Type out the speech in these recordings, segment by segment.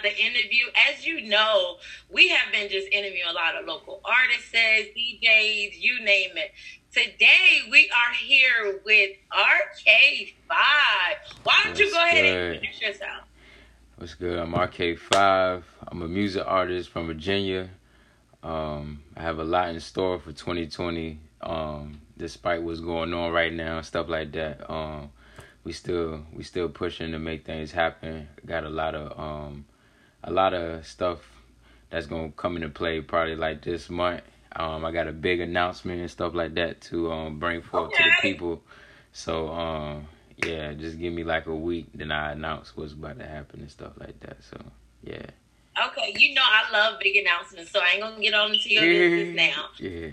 another interview. As you know, we have been just interviewing a lot of local artists, DJs, you name it. Today we are here with RK5. Why don't you go ahead and introduce yourself? What's good? I'm RK5. I'm a music artist from Virginia. Um, I have a lot in store for 2020. Um, despite what's going on right now, stuff like that. Um, we still we still pushing to make things happen. Got a lot of um a lot of stuff that's gonna come into play probably like this month. Um, I got a big announcement and stuff like that to um bring forth okay. to the people. So um yeah, just give me like a week, then I announce what's about to happen and stuff like that. So yeah. Okay, you know I love big announcements, so I ain't gonna get on into your business now. Yeah.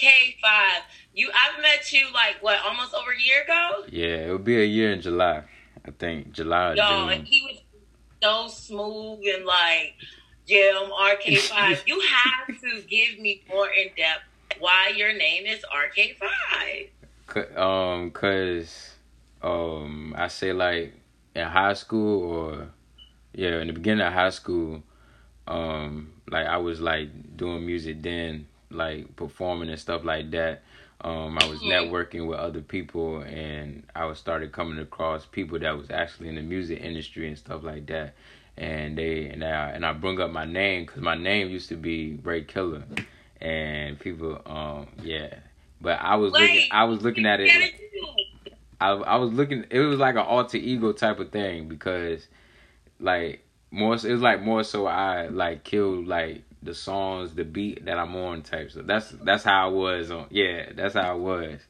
RK5, you I've met you like what almost over a year ago. Yeah, it'll be a year in July. I think July. Yo, June. and he was so smooth and like Jim RK5. you have to give me more in depth why your name is RK5. Um, cause um, I say like in high school or yeah, in the beginning of high school, um, like I was like doing music then, like performing and stuff like that. Um, I was networking with other people, and I was started coming across people that was actually in the music industry and stuff like that. And they and I and I bring up my name because my name used to be Ray Killer, and people, um, yeah. But I was Wait, looking, I was looking at it. I I was looking. It was like an alter ego type of thing because, like, more it was like more so I like killed like the songs, the beat that I'm on type. So that's that's how I was on. Yeah, that's how I was.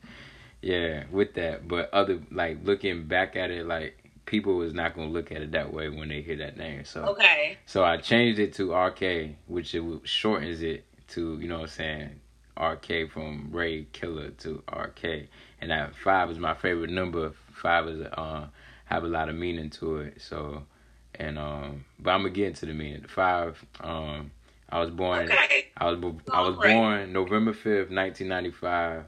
Yeah, with that. But other like looking back at it, like people was not gonna look at it that way when they hear that name. So okay. So I changed it to RK, which it shortens it to you know what I'm saying. RK from Ray Killer to RK, and that five is my favorite number. Five is uh have a lot of meaning to it. So and um, but I'm gonna get into the meaning. The five. Um, I was born. Okay. I was I was born November fifth, nineteen ninety five.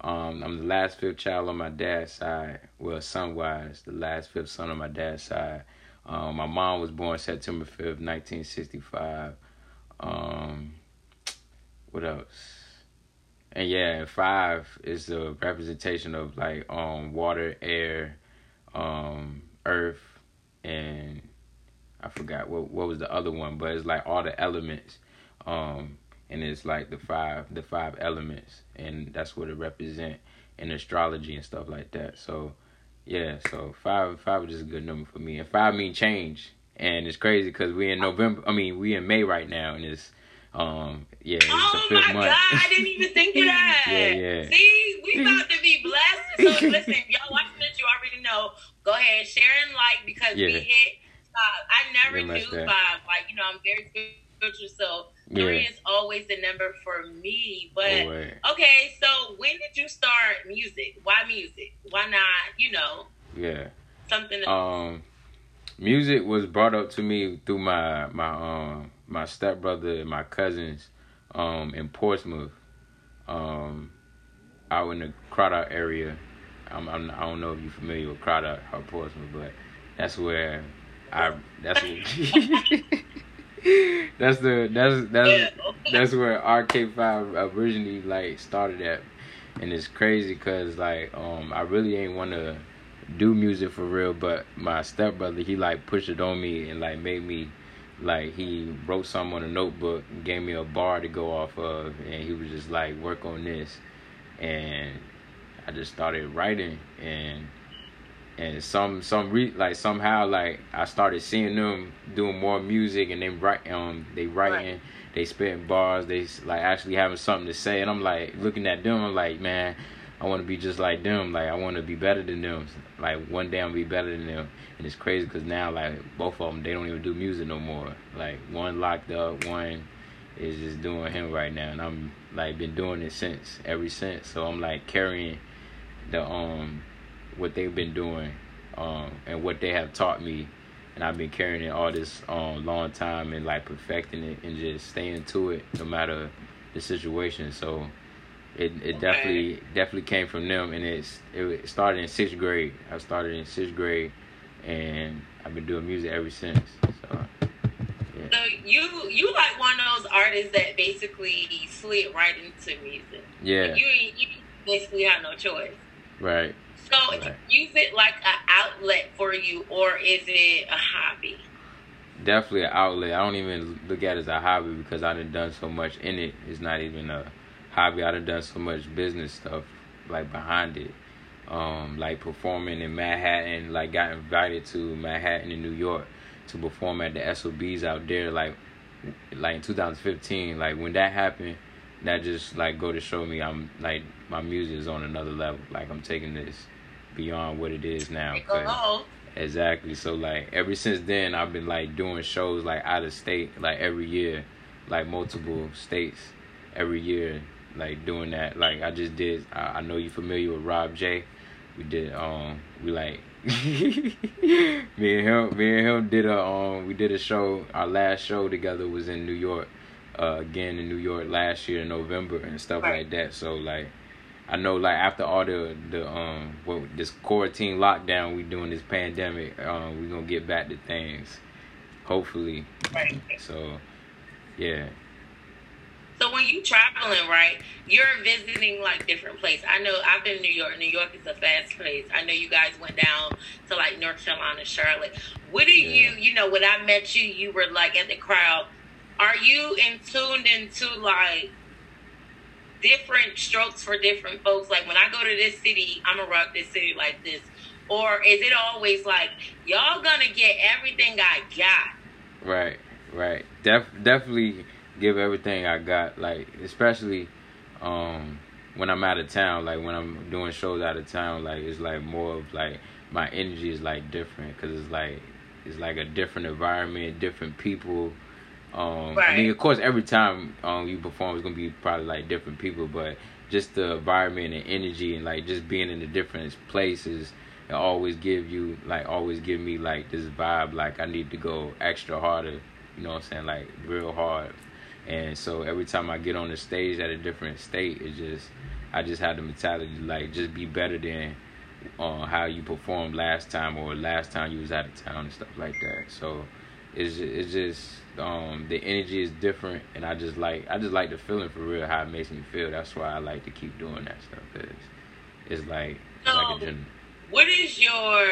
Um, I'm the last fifth child on my dad's side. Well, son wise, the last fifth son on my dad's side. Um, my mom was born September fifth, nineteen sixty five. Um, what else? And yeah, five is the representation of like um water, air, um, earth, and I forgot what what was the other one, but it's like all the elements. Um, and it's like the five the five elements and that's what it represent in astrology and stuff like that. So yeah, so five five is just a good number for me. And five mean change. And it's crazy because we in November I mean we in May right now and it's um yeah, it's oh the fifth my month. god, I didn't even think of that. yeah, yeah. See, we about to be blessed. So listen, y'all watching this, you already know. Go ahead, share and like because yeah. we hit five. I never knew five. Like, you know, I'm very spiritual, so three is always the number for me. But okay, so when did you start music? Why music? Why not, you know? Yeah. Something um music was brought up to me through my my um my stepbrother and my cousins um in Portsmouth. Um out in the Cradock area. I'm, I'm, I do not know if you're familiar with Cradock or Portsmouth, but that's where I that's that's the that's that's that's where RK5 originally like started at, and it's crazy because like um I really ain't want to do music for real, but my stepbrother he like pushed it on me and like made me like he wrote something on a notebook, gave me a bar to go off of, and he was just like work on this, and I just started writing and and some some re, like somehow like I started seeing them doing more music and they write um they writing right. they spitting bars they like actually having something to say. And I'm like looking at them I'm like man I want to be just like them. Like I want to be better than them. Like one day I'll be better than them. And it's crazy because now like both of them they don't even do music no more. Like one locked up one is just doing him right now. And I'm like been doing it since ever since. So I'm like carrying the um what they've been doing um, and what they have taught me and I've been carrying it all this um, long time and like perfecting it and just staying to it no matter the situation. So it it okay. definitely definitely came from them and it's it started in sixth grade. I started in sixth grade and I've been doing music ever since. So you you like one of those artists that basically slid right into music. Yeah. You you basically have no choice. Right. So right. use it like an outlet for you, or is it a hobby? Definitely an outlet. I don't even look at it as a hobby because I done done so much in it. It's not even a hobby. I done done so much business stuff like behind it. Um, like performing in Manhattan, like got invited to Manhattan in New York to perform at the SOBs out there, like like in 2015. Like when that happened, that just like go to show me I'm like my music is on another level. Like I'm taking this beyond what it is now. Exactly. So like ever since then, I've been like doing shows like out of state, like every year, like multiple states every year, like doing that. Like I just did. I, I know you're familiar with Rob J. We did. Um, we like me and him. Me and him did a um. We did a show. Our last show together was in New York. Uh, again in New York last year in November and stuff right. like that. So like I know like after all the the um what this quarantine lockdown we doing this pandemic, um we gonna get back to things. Hopefully. Right. So yeah. So when you traveling, right, you're visiting like different places. I know I've been in New York. New York is a fast place. I know you guys went down to like North Carolina, Charlotte. What do yeah. you, you know, when I met you, you were like at the crowd. Are you in tuned into like different strokes for different folks. Like when I go to this city, I'm gonna rock this city like this. Or is it always like y'all gonna get everything I got? Right, right. Def definitely give everything I got. Like especially um when I'm out of town. Like when I'm doing shows out of town. Like it's like more of like my energy is like different because it's like it's like a different environment, different people um, right. I mean, of course, every time um, you perform, it's gonna be probably like different people, but just the environment and energy and like just being in the different places, it always give you like always give me like this vibe like I need to go extra harder. You know what I'm saying? Like real hard. And so every time I get on the stage at a different state, it just I just have the mentality like just be better than uh, how you performed last time or last time you was out of town and stuff like that. So it's it's just um, the energy is different, and I just like I just like the feeling for real how it makes me feel. That's why I like to keep doing that stuff. Cause it's like so, like a what is your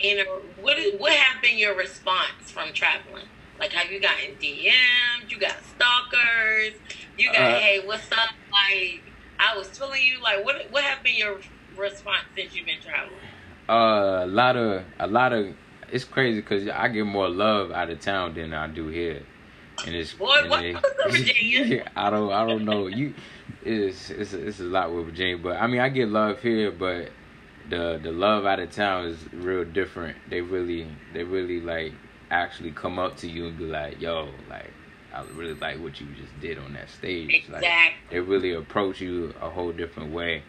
you know what is what have been your response from traveling? Like have you gotten DMs? You got stalkers? You got uh, hey what's up? Like I was feeling you. Like what what have been your response since you've been traveling? Uh, a lot of a lot of it's crazy because I get more love out of town than I do here. And it's Boy, and what? Virginia? I don't I don't know. You it's it's it's a lot with Virginia, but I mean I get love here, but the the love out of town is real different. They really they really like actually come up to you and be like, "Yo, like I really like what you just did on that stage." Exactly. Like they really approach you a whole different way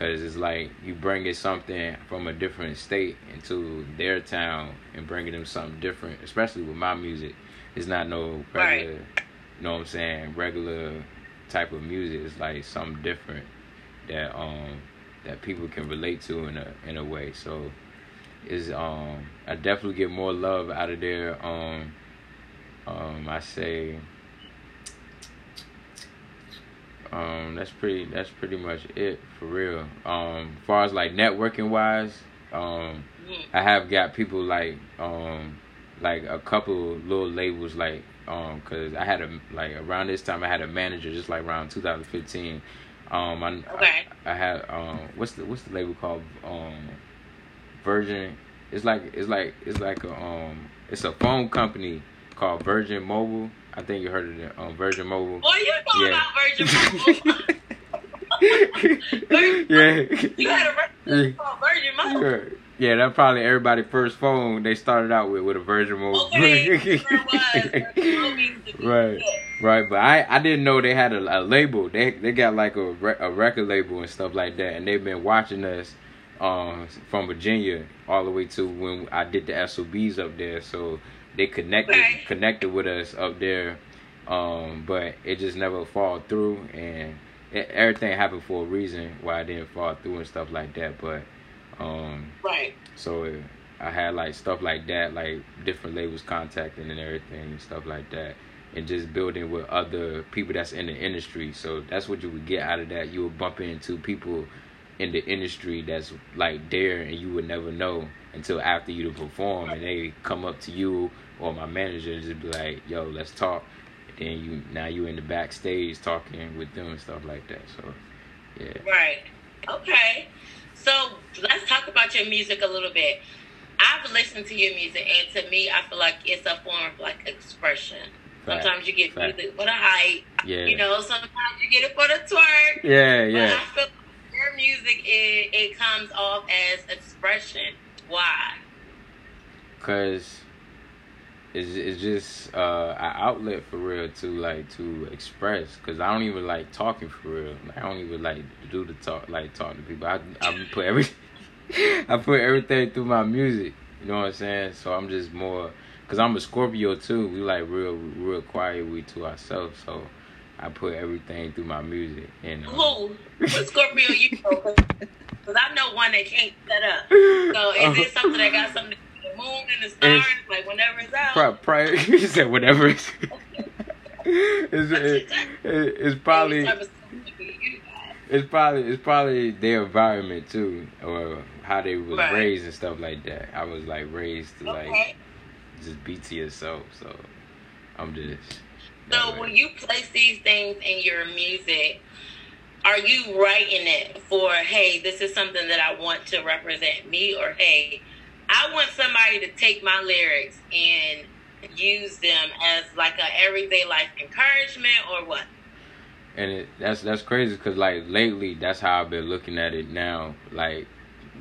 because it's like you bringing something from a different state into their town and bringing them something different especially with my music. It's not no regular right. you know what i'm saying regular type of music. It's like something different that um that people can relate to in a in a way. So is um i definitely get more love out of there um um i say um, that's pretty. That's pretty much it for real. Um, as far as like networking wise, um, I have got people like um, like a couple little labels like um, cause I had a like around this time I had a manager just like around 2015. Um, I, okay. I, I had um, what's the what's the label called? Um, Virgin. It's like it's like it's like a um, it's a phone company called Virgin Mobile I think you heard of it on Virgin Mobile. Oh, you know yeah. about Virgin Mobile. yeah. You had a Virgin, Virgin Mobile. Yeah. Yeah, that's probably everybody's first phone they started out with with a Virgin Mobile. Okay, right, right. But I I didn't know they had a, a label. They they got like a a record label and stuff like that, and they've been watching us um from Virginia all the way to when I did the SOBs up there. So they connected right. connected with us up there, um, but it just never fall through, and it, everything happened for a reason why I didn't fall through and stuff like that. But um, right. So I had like stuff like that, like different labels contacting and everything and stuff like that. And just building with other people that's in the industry. So that's what you would get out of that. You would bump into people in the industry that's like there and you would never know until after you to perform and they come up to you or my manager and just be like, yo, let's talk. And then you now you in the backstage talking with them and stuff like that. So yeah. Right. Okay. So let's talk about your music a little bit. I've listened to your music, and to me, I feel like it's a form of like expression. Fact. Sometimes you get Fact. music for the hype. Yeah. You know, sometimes you get it for the twerk. Yeah, yeah. I feel like your music it, it comes off as expression. Why? Cause it's it's just uh, an outlet for real to like to express. Cause I don't even like talking for real. I don't even like do the talk like talk to people. I I put every I put everything through my music. You know what I'm saying? So I'm just more because I'm a Scorpio too. We like real real quiet. We to ourselves. So I put everything through my music. And um, who? What Scorpio you know? Because I know one that can't set up. So is it something that got something? the moon and the stars, like whenever it's out. Prior, you said whenever it's. it's, it, it, it's probably. It's probably it's probably their environment too, or how they was right. raised and stuff like that. I was like raised to okay. like just be to yourself, so I'm just. So when you place these things in your music, are you writing it for hey, this is something that I want to represent me, or hey, I want somebody to take my lyrics and use them as like a everyday life encouragement or what? And it, that's that's crazy because like lately, that's how I've been looking at it now. Like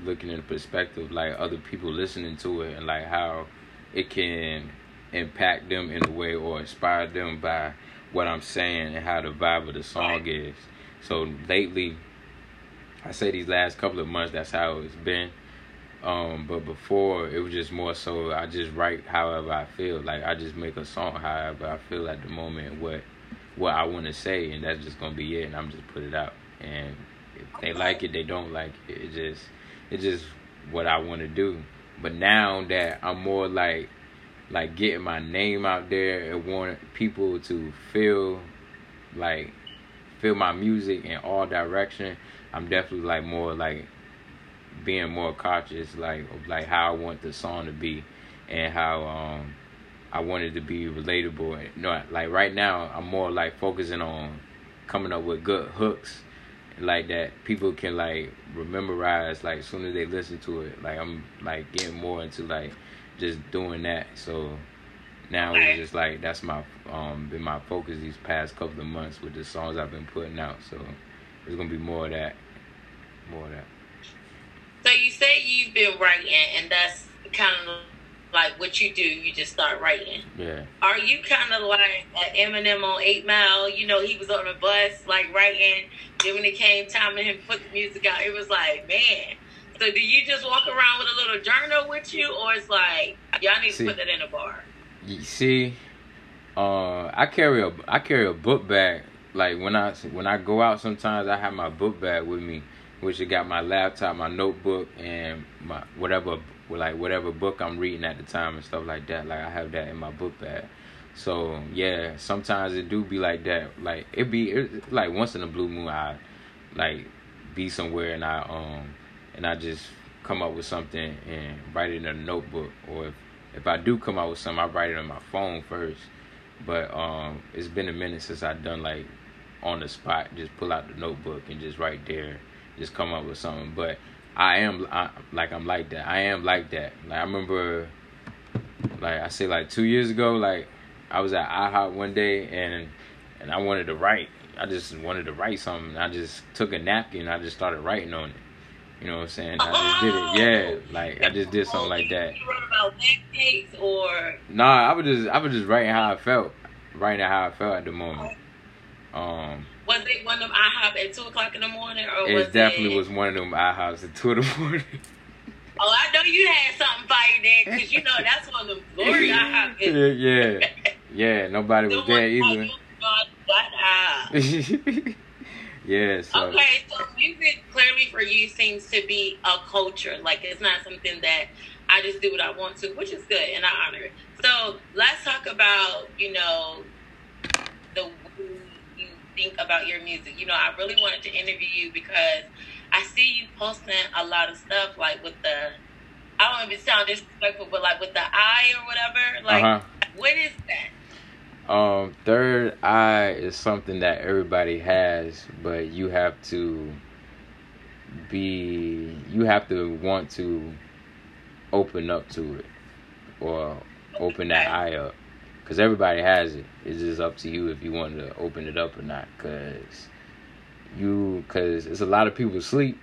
looking in the perspective, like other people listening to it, and like how it can impact them in a way or inspire them by what I'm saying and how the vibe of the song is. So lately, I say these last couple of months, that's how it's been. Um, but before it was just more so I just write however I feel. Like I just make a song however I feel at the moment what what I want to say, and that's just gonna be it. And I'm just put it out. And if they like it, they don't like it. It just it's just what I want to do. But now that I'm more like like getting my name out there and want people to feel like feel my music in all direction, I'm definitely like more like being more conscious like like how I want the song to be and how um I want it to be relatable. No, like right now I'm more like focusing on coming up with good hooks like that people can like rememberize like as soon as they listen to it. Like I'm like getting more into like just doing that. So now it's just like that's my um been my focus these past couple of months with the songs I've been putting out. So there's gonna be more of that. More of that. So you say you've been writing, and that's kind of like what you do. You just start writing. Yeah. Are you kind of like Eminem on Eight Mile? You know, he was on the bus like writing. Then when it came time for him to put the music out, it was like, man. So do you just walk around with a little journal with you, or it's like y'all need see, to put that in a bar? You see, uh, I carry a I carry a book bag. Like when I when I go out, sometimes I have my book bag with me which it got my laptop, my notebook, and my whatever like whatever book I'm reading at the time and stuff like that. Like I have that in my book bag. So yeah, sometimes it do be like that. Like it be it, like once in a blue moon, I like be somewhere and I um and I just come up with something and write it in a notebook. Or if if I do come out with something, I write it on my phone first. But um, it's been a minute since I've done like on the spot, just pull out the notebook and just write there just come up with something. But I am I, like I'm like that. I am like that. Like I remember, like I say, like two years ago, like I was at IHOP one day and and I wanted to write. I just wanted to write something. I just took a napkin. I just started writing on it. You know what I'm saying? I just did it. Yeah, like I just did something like that. You wrote about pancakes or? Nah, I was just I was just writing how I felt, writing how I felt at the moment. Um, was it one of them IHOP at two o'clock in the morning, or it was definitely it... was one of them IHOPs at two in the morning. Oh, I know you had something fighting there because you know that's one of them glory IHOP. yeah, yeah, yeah. Nobody was there either. yeah. So. Okay, so music clearly for you seems to be a culture. Like it's not something that I just do what I want to, which is good, and I honor it. So let's talk about you know the way you think about your music. You know, I really wanted to interview you because I see you posting a lot of stuff like with the I don't even sound disrespectful, but like with the eye or whatever. Like, uh-huh. what is that? Um, third eye is something that everybody has, but you have to be, you have to want to open up to it or open that eye up because everybody has it. It's just up to you if you want to open it up or not. Because you, because it's a lot of people sleep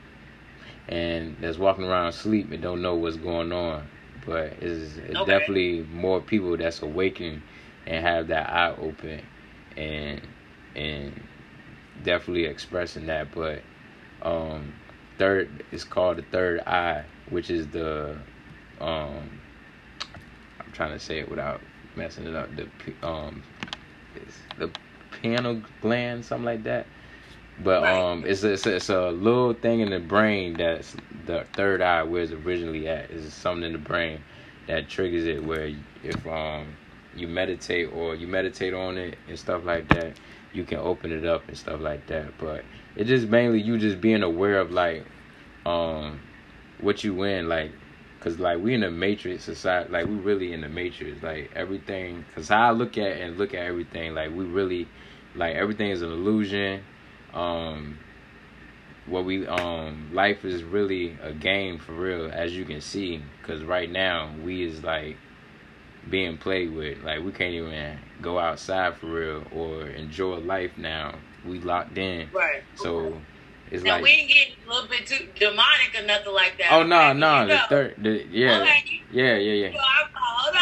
and that's walking around sleep and don't know what's going on. But it's, it's okay. definitely more people that's awakening and have that eye open and and definitely expressing that. But um, third is called the third eye, which is the um, I'm trying to say it without messing it up. The um, the pineal gland, something like that. But um, it's a, it's a, it's a little thing in the brain that's the third eye where it's originally at. Is something in the brain that triggers it where if um you meditate or you meditate on it and stuff like that, you can open it up and stuff like that. But it's just mainly you just being aware of like um what you win like Cause like we in the matrix society, like we really in the matrix, like everything. Cause how I look at and look at everything, like we really, like everything is an illusion um what we um life is really a game for real as you can see because right now we is like being played with. Like we can't even go outside for real or enjoy life now. We locked in. Right. So it's now, like we ain't getting a little bit too demonic or nothing like that. Oh no, no, the third, the, yeah, okay. yeah, yeah, yeah,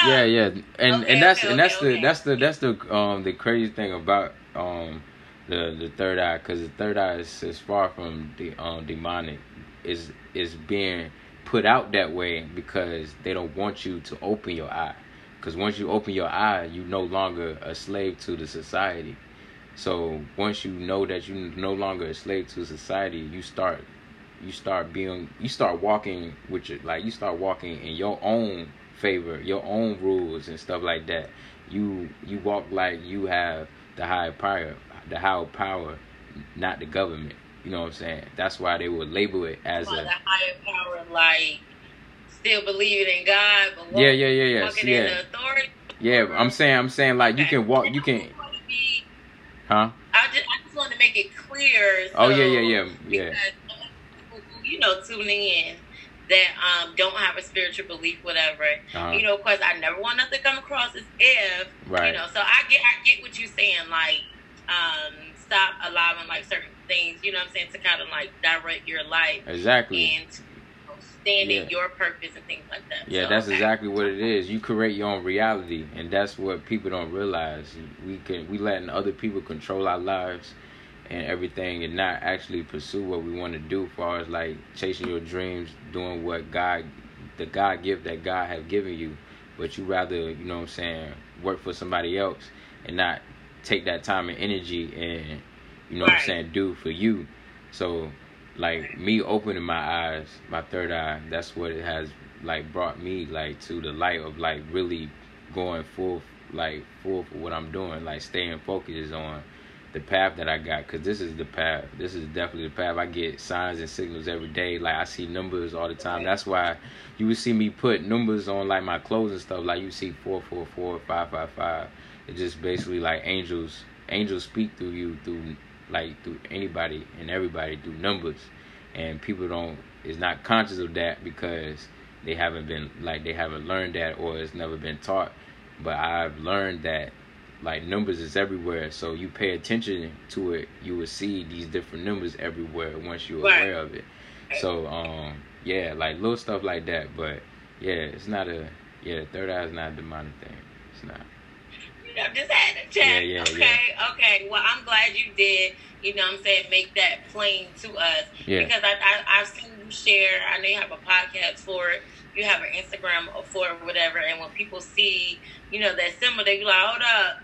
yeah, yeah, and okay, and that's okay, and that's the that's the that's the um the crazy thing about um the the third eye because the third eye is, is far from the um, demonic. Is is being put out that way because they don't want you to open your eye because once you open your eye you no longer a slave to the society so once you know that you're no longer a slave to society you start you start being you start walking with your like you start walking in your own favor your own rules and stuff like that you you walk like you have the higher power the higher power, not the government. You know what I'm saying? That's why they would label it as well, a the higher power, like still believing in God, but yeah, yeah, yeah, yeah, yeah. Yeah, I'm saying, I'm saying, like you can walk, you can. Huh? I just, I just want to make it clear. So, oh yeah, yeah, yeah, yeah. Who, you know, tuning in that um, don't have a spiritual belief, whatever. Uh-huh. You know, because I never want nothing to come across as if, right. you know. So I get, I get what you're saying. Like, um, stop allowing like certain things, you know what I'm saying, to kind of like direct your life. Exactly. And stand yeah. your purpose and things like that. Yeah, so, that's okay. exactly what it is. You create your own reality, and that's what people don't realize. We can we letting other people control our lives and everything, and not actually pursue what we want to do, as far as like chasing your dreams, doing what God, the God gift that God have given you. But you rather, you know what I'm saying, work for somebody else and not take that time and energy and you know right. what I'm saying do for you. So like me opening my eyes, my third eye, that's what it has like brought me like to the light of like really going full like full for what I'm doing, like staying focused on the path that I got because this is the path. This is definitely the path. I get signs and signals every day. Like I see numbers all the time. That's why you would see me put numbers on like my clothes and stuff. Like you see four four four five five five. It's just basically like angels. Angels speak through you through like through anybody and everybody through numbers, and people don't is not conscious of that because they haven't been like they haven't learned that or it's never been taught. But I've learned that like numbers is everywhere, so you pay attention to it, you will see these different numbers everywhere once you're right. aware of it. So um yeah, like little stuff like that, but yeah, it's not a yeah, third eye is not a demonic thing. It's not. I'm just had to check. Yeah, yeah, okay, yeah. okay. Well, I'm glad you did. You know, what I'm saying make that plain to us because I, I I've seen you share. I know you have a podcast for it. You have an Instagram for it, whatever. And when people see, you know, that symbol, they be like, "Hold up,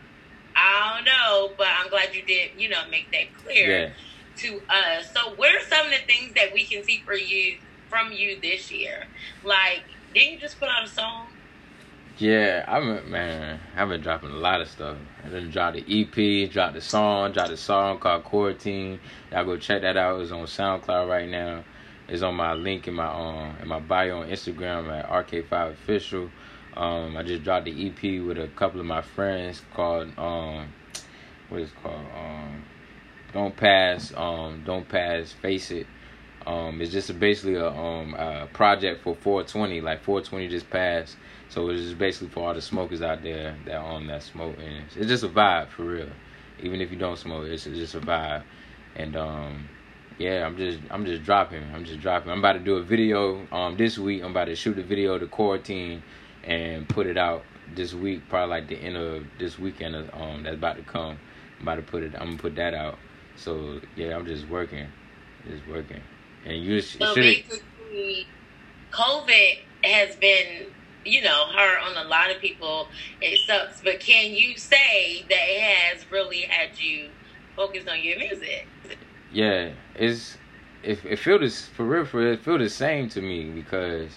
I don't know." But I'm glad you did. You know, make that clear to us. So, what are some of the things that we can see for you from you this year? Like Didn't you just put out a song? Yeah, been man, I've been dropping a lot of stuff. I then dropped the EP, dropped the song, dropped a song called Quarantine. Y'all go check that out. It's on SoundCloud right now. It's on my link in my um in my bio on Instagram at RK5 Official. Um, I just dropped the EP with a couple of my friends called um what is called um don't pass um don't pass face it um it's just basically a um a project for 420 like 420 just passed. So it's just basically for all the smokers out there that um that smoke. And it's, it's just a vibe for real. Even if you don't smoke it's, it's just a vibe. And um yeah i'm just i'm just dropping. I'm just dropping. I'm about to do a video um this week. I'm about to shoot a video to quarantine and put it out this week probably like the end of this weekend um that's about to come. I'm about to put it i'm gonna put that out. So yeah, I'm just working, just working, and you so. Basically, COVID has been, you know, hard on a lot of people. It sucks, but can you say that it has really had you focused on your music? Yeah, it's it, it feels for real for it feel the same to me because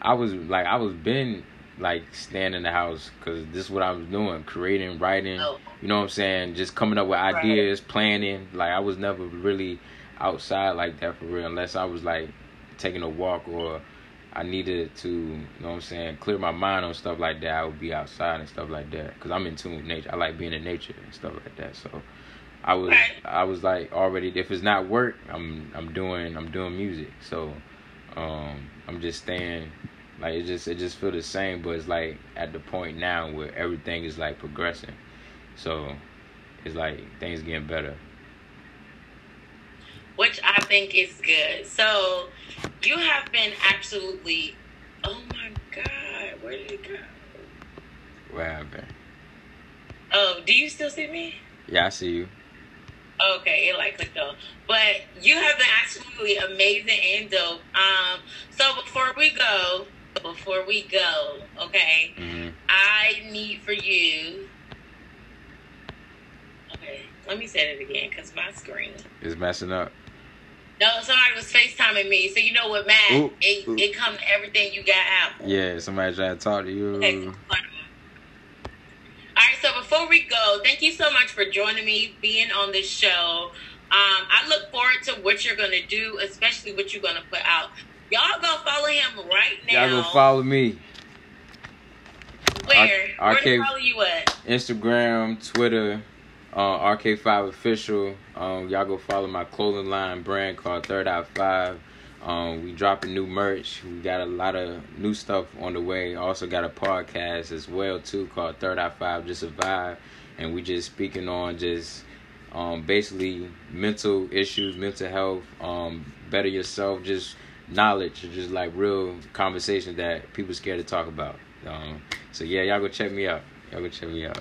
I was like I was been like staying in the house because this is what I was doing, creating, writing. Oh. You know what I'm saying? Just coming up with ideas, right. planning. Like I was never really outside like that for real, unless I was like taking a walk or I needed to, you know what I'm saying, clear my mind on stuff like that. I would be outside and stuff like that because I'm in tune with nature. I like being in nature and stuff like that. So I was. I was like already. If it's not work, I'm, I'm doing, I'm doing music. So um, I'm just staying like it just it just feel the same, but it's like at the point now where everything is like progressing. So it's like things getting better. Which I think is good. So you have been absolutely oh my god, where did it go? Where happened? Oh, do you still see me? Yeah, I see you. Okay, it like clicked off. But you have been absolutely amazing and dope. Um, so before we go, before we go, okay, mm-hmm. I need for you. Okay, let me say it again because my screen is messing up. No, somebody was FaceTiming me. So you know what, Matt? Ooh, it, ooh. it comes everything you got out. Yeah, somebody trying to talk to you. Okay, All right, so before we go, thank you so much for joining me, being on this show. Um, I look forward to what you're going to do, especially what you're going to put out. Y'all go follow him right now. Y'all go follow me. Where? R- Where to follow you at? Instagram, Twitter, uh, RK5 Official. Um, y'all go follow my clothing line brand called Third Eye Five. Um, we dropping new merch. We got a lot of new stuff on the way. Also got a podcast as well too called Third Eye Five, just vibe, and we just speaking on just um, basically mental issues, mental health, um, better yourself, just knowledge just like real conversations that people scared to talk about. Um, so yeah, y'all go check me out. Y'all go check me out.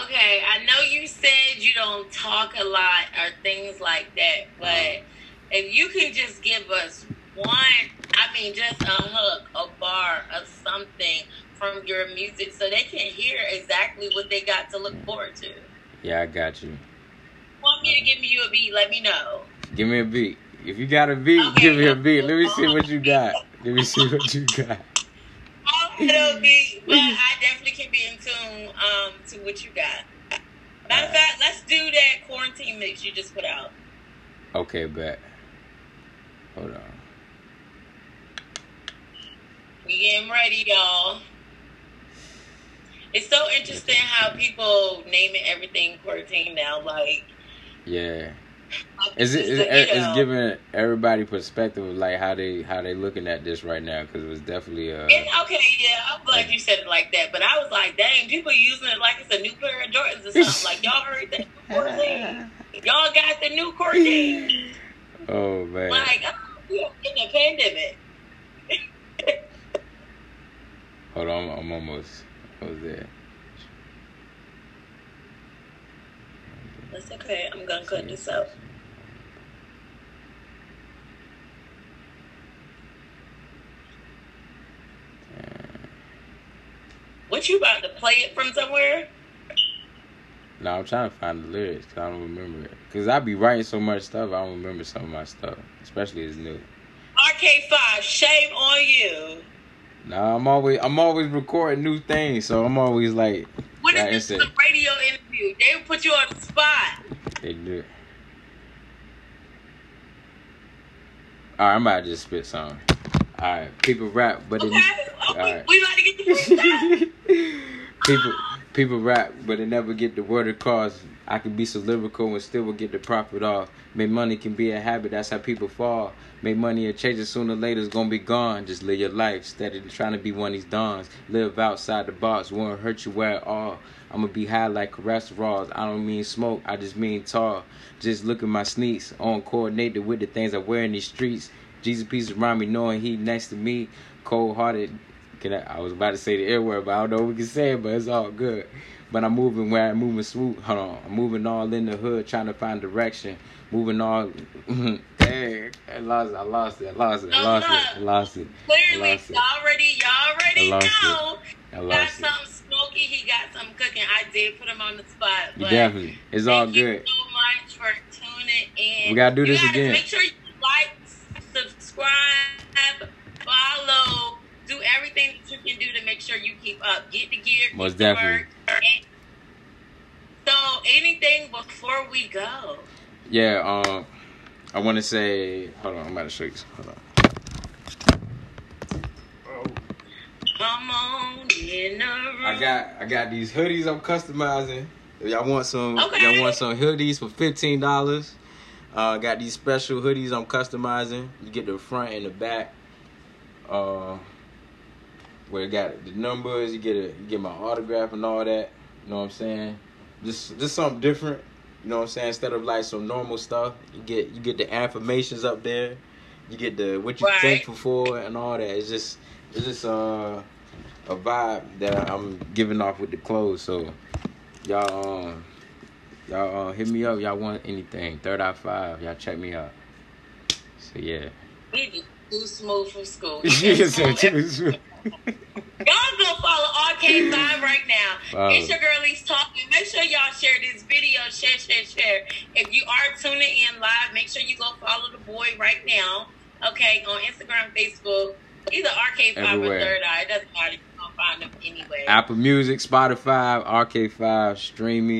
Okay, I know you said you don't talk a lot or things like that, but if you can just give us one, I mean, just a hook, a bar, of something from your music so they can hear exactly what they got to look forward to. Yeah, I got you. Want me to give me you a beat? Let me know. Give me a beat. If you got a beat, okay. give me a beat. Let me see what you got. Let me see what you got. I beat, but I definitely can be in tune to what you got. Matter of uh, fact, let's do that quarantine mix you just put out. Okay, bet. Hold on. We getting ready, y'all. It's so interesting how people naming everything quarantine now. Like, yeah, is it? Is, it's giving everybody perspective of like how they how they looking at this right now because it was definitely uh. And, okay, yeah, I'm glad you said it like that. But I was like, dang, people using it like it's a new pair of Jordans or something. like y'all heard that quarantine? y'all got the new quarantine? Oh man! Like oh, in the pandemic. Hold on, I'm, I'm almost. I was there. That's okay. I'm gonna cut this out. What you about to play it from somewhere? No, I'm trying to find the lyrics because I don't remember it. Because I be writing so much stuff, I don't remember some of my stuff, especially as new. RK RK5, shame on you. Nah, I'm always I'm always recording new things, so I'm always like. What if this a interview? They put you on the spot. They do. All right, I'm about to just spit some. All right, people rap, but okay. it, oh, right. we about to get people people rap, but they never get the word across. I can be so lyrical and still will get the profit off. Make money can be a habit, that's how people fall. Make money and change it sooner or later it's gonna be gone. Just live your life instead of trying to be one of these dons. Live outside the box, won't hurt you at all. I'ma be high like cholesterol. I don't mean smoke, I just mean tall. Just look at my sneaks, on coordinated with the things I wear in these streets. Jesus peace around me, knowing he next to me, cold hearted. Can I, I was about to say the air word, but I don't know what we can say it, but it's all good. But I'm moving where I'm moving swoop. Hold on, I'm moving all in the hood, trying to find direction. Moving all. Dang, I lost it. I lost it. I lost it. I lost it. I lost it. Clearly, lost it. y'all already, y'all already know. It. I lost got it. something smoky. He got some cooking. I did put him on the spot. But Definitely, it's all good. Thank you so much for tuning in. We gotta do this again. Make sure you like, subscribe, follow, do everything that you can do to make sure you keep up. Get the gear. Most definitely. So, anything before we go? Yeah, um, I want to say, hold on, I'm about to show you. Hold on. Come on in the room. I got I got these hoodies I'm customizing. If y'all want some, okay. y'all want some hoodies for fifteen dollars. Uh, got these special hoodies I'm customizing. You get the front and the back. Uh, where it got the numbers, you get a you get my autograph and all that. You know what I'm saying? Just just something different. You know what I'm saying? Instead of like some normal stuff, you get you get the affirmations up there. You get the what you right. thankful for and all that. It's just it's just uh, a vibe that I'm giving off with the clothes. So y'all um y'all uh, hit me up. Y'all want anything? Third eye five. Y'all check me out. So yeah. Too smooth for school. too smooth. Y'all go follow RK5 right now. Wow. It's your girlies talking. Make sure y'all share this video. Share, share, share. If you are tuning in live, make sure you go follow the boy right now. Okay, on Instagram, Facebook, either RK5 Everywhere. or Third Eye. It doesn't matter. You're gonna find them anyway. Apple Music, Spotify, RK5, stream me.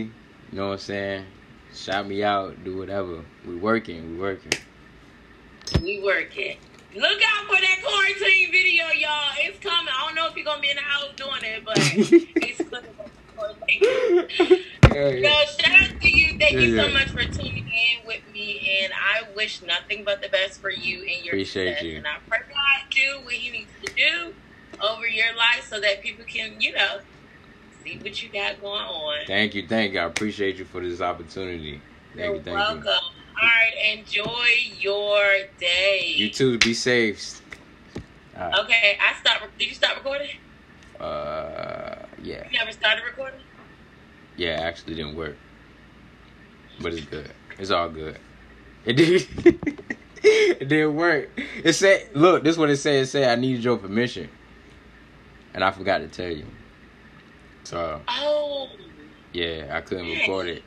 You know what I'm saying? Shout me out. Do whatever. We working. We working. We working. Look out for that quarantine video, y'all. It's coming. I don't know if you're gonna be in the house doing it, but it's coming. Yeah, yeah. So shout out to you. Thank yeah, you so much for tuning in with me, and I wish nothing but the best for you and your Appreciate success. You. And I pray God do what He needs to do over your life so that people can, you know, see what you got going on. Thank you, thank you. I appreciate you for this opportunity. Thank You're you, thank welcome. you. All right, enjoy your day. You too. Be safe. Right. Okay, I stopped. Did you stop recording? Uh, yeah. You never started recording? Yeah, actually didn't work, but it's good. It's all good. It did. it didn't work. It said, "Look, this is what it said. It said I needed your permission, and I forgot to tell you." So. Oh. Yeah, I couldn't record it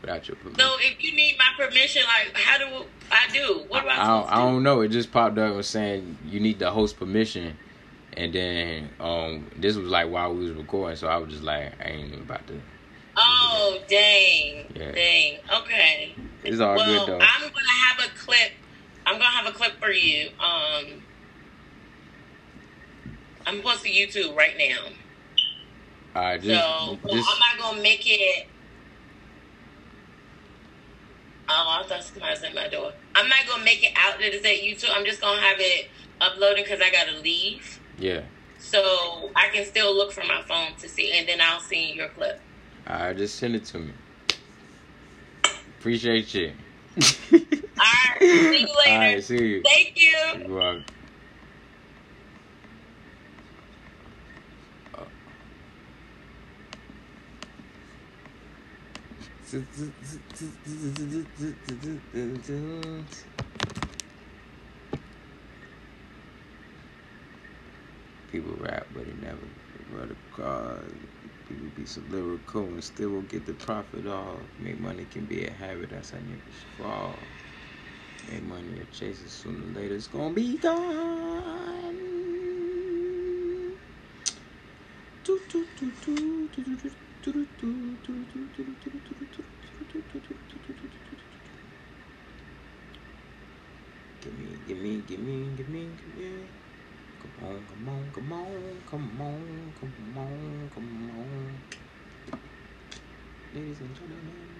without your permission. So if you need my permission, like how do I do? What do I? I, don't, I don't know. It just popped up and saying you need the host permission, and then um this was like while we was recording, so I was just like I ain't even about to. Oh dang! Yeah. Dang. Okay. It's all well, good though. I'm gonna have a clip. I'm gonna have a clip for you. Um, I'm posting YouTube right now. All right, just, so well, I'm not gonna make it Oh, I thought somebody was at my door. I'm not gonna make it out that it's at YouTube. I'm just gonna have it uploading because I gotta leave. Yeah. So I can still look for my phone to see, and then I'll see your clip. All right, just send it to me. Appreciate you. All right, see you later. All right, see you. Thank you. You're welcome. People rap, but it never run across. Be so lyrical and still will get the profit off. Make money can be a habit. That's how niggas fall. Make money or chases sooner or later it's gonna be gone. Give me, give me, give me, give me, give me. On, come on, come on, come on, come on, come on. Ladies and gentlemen.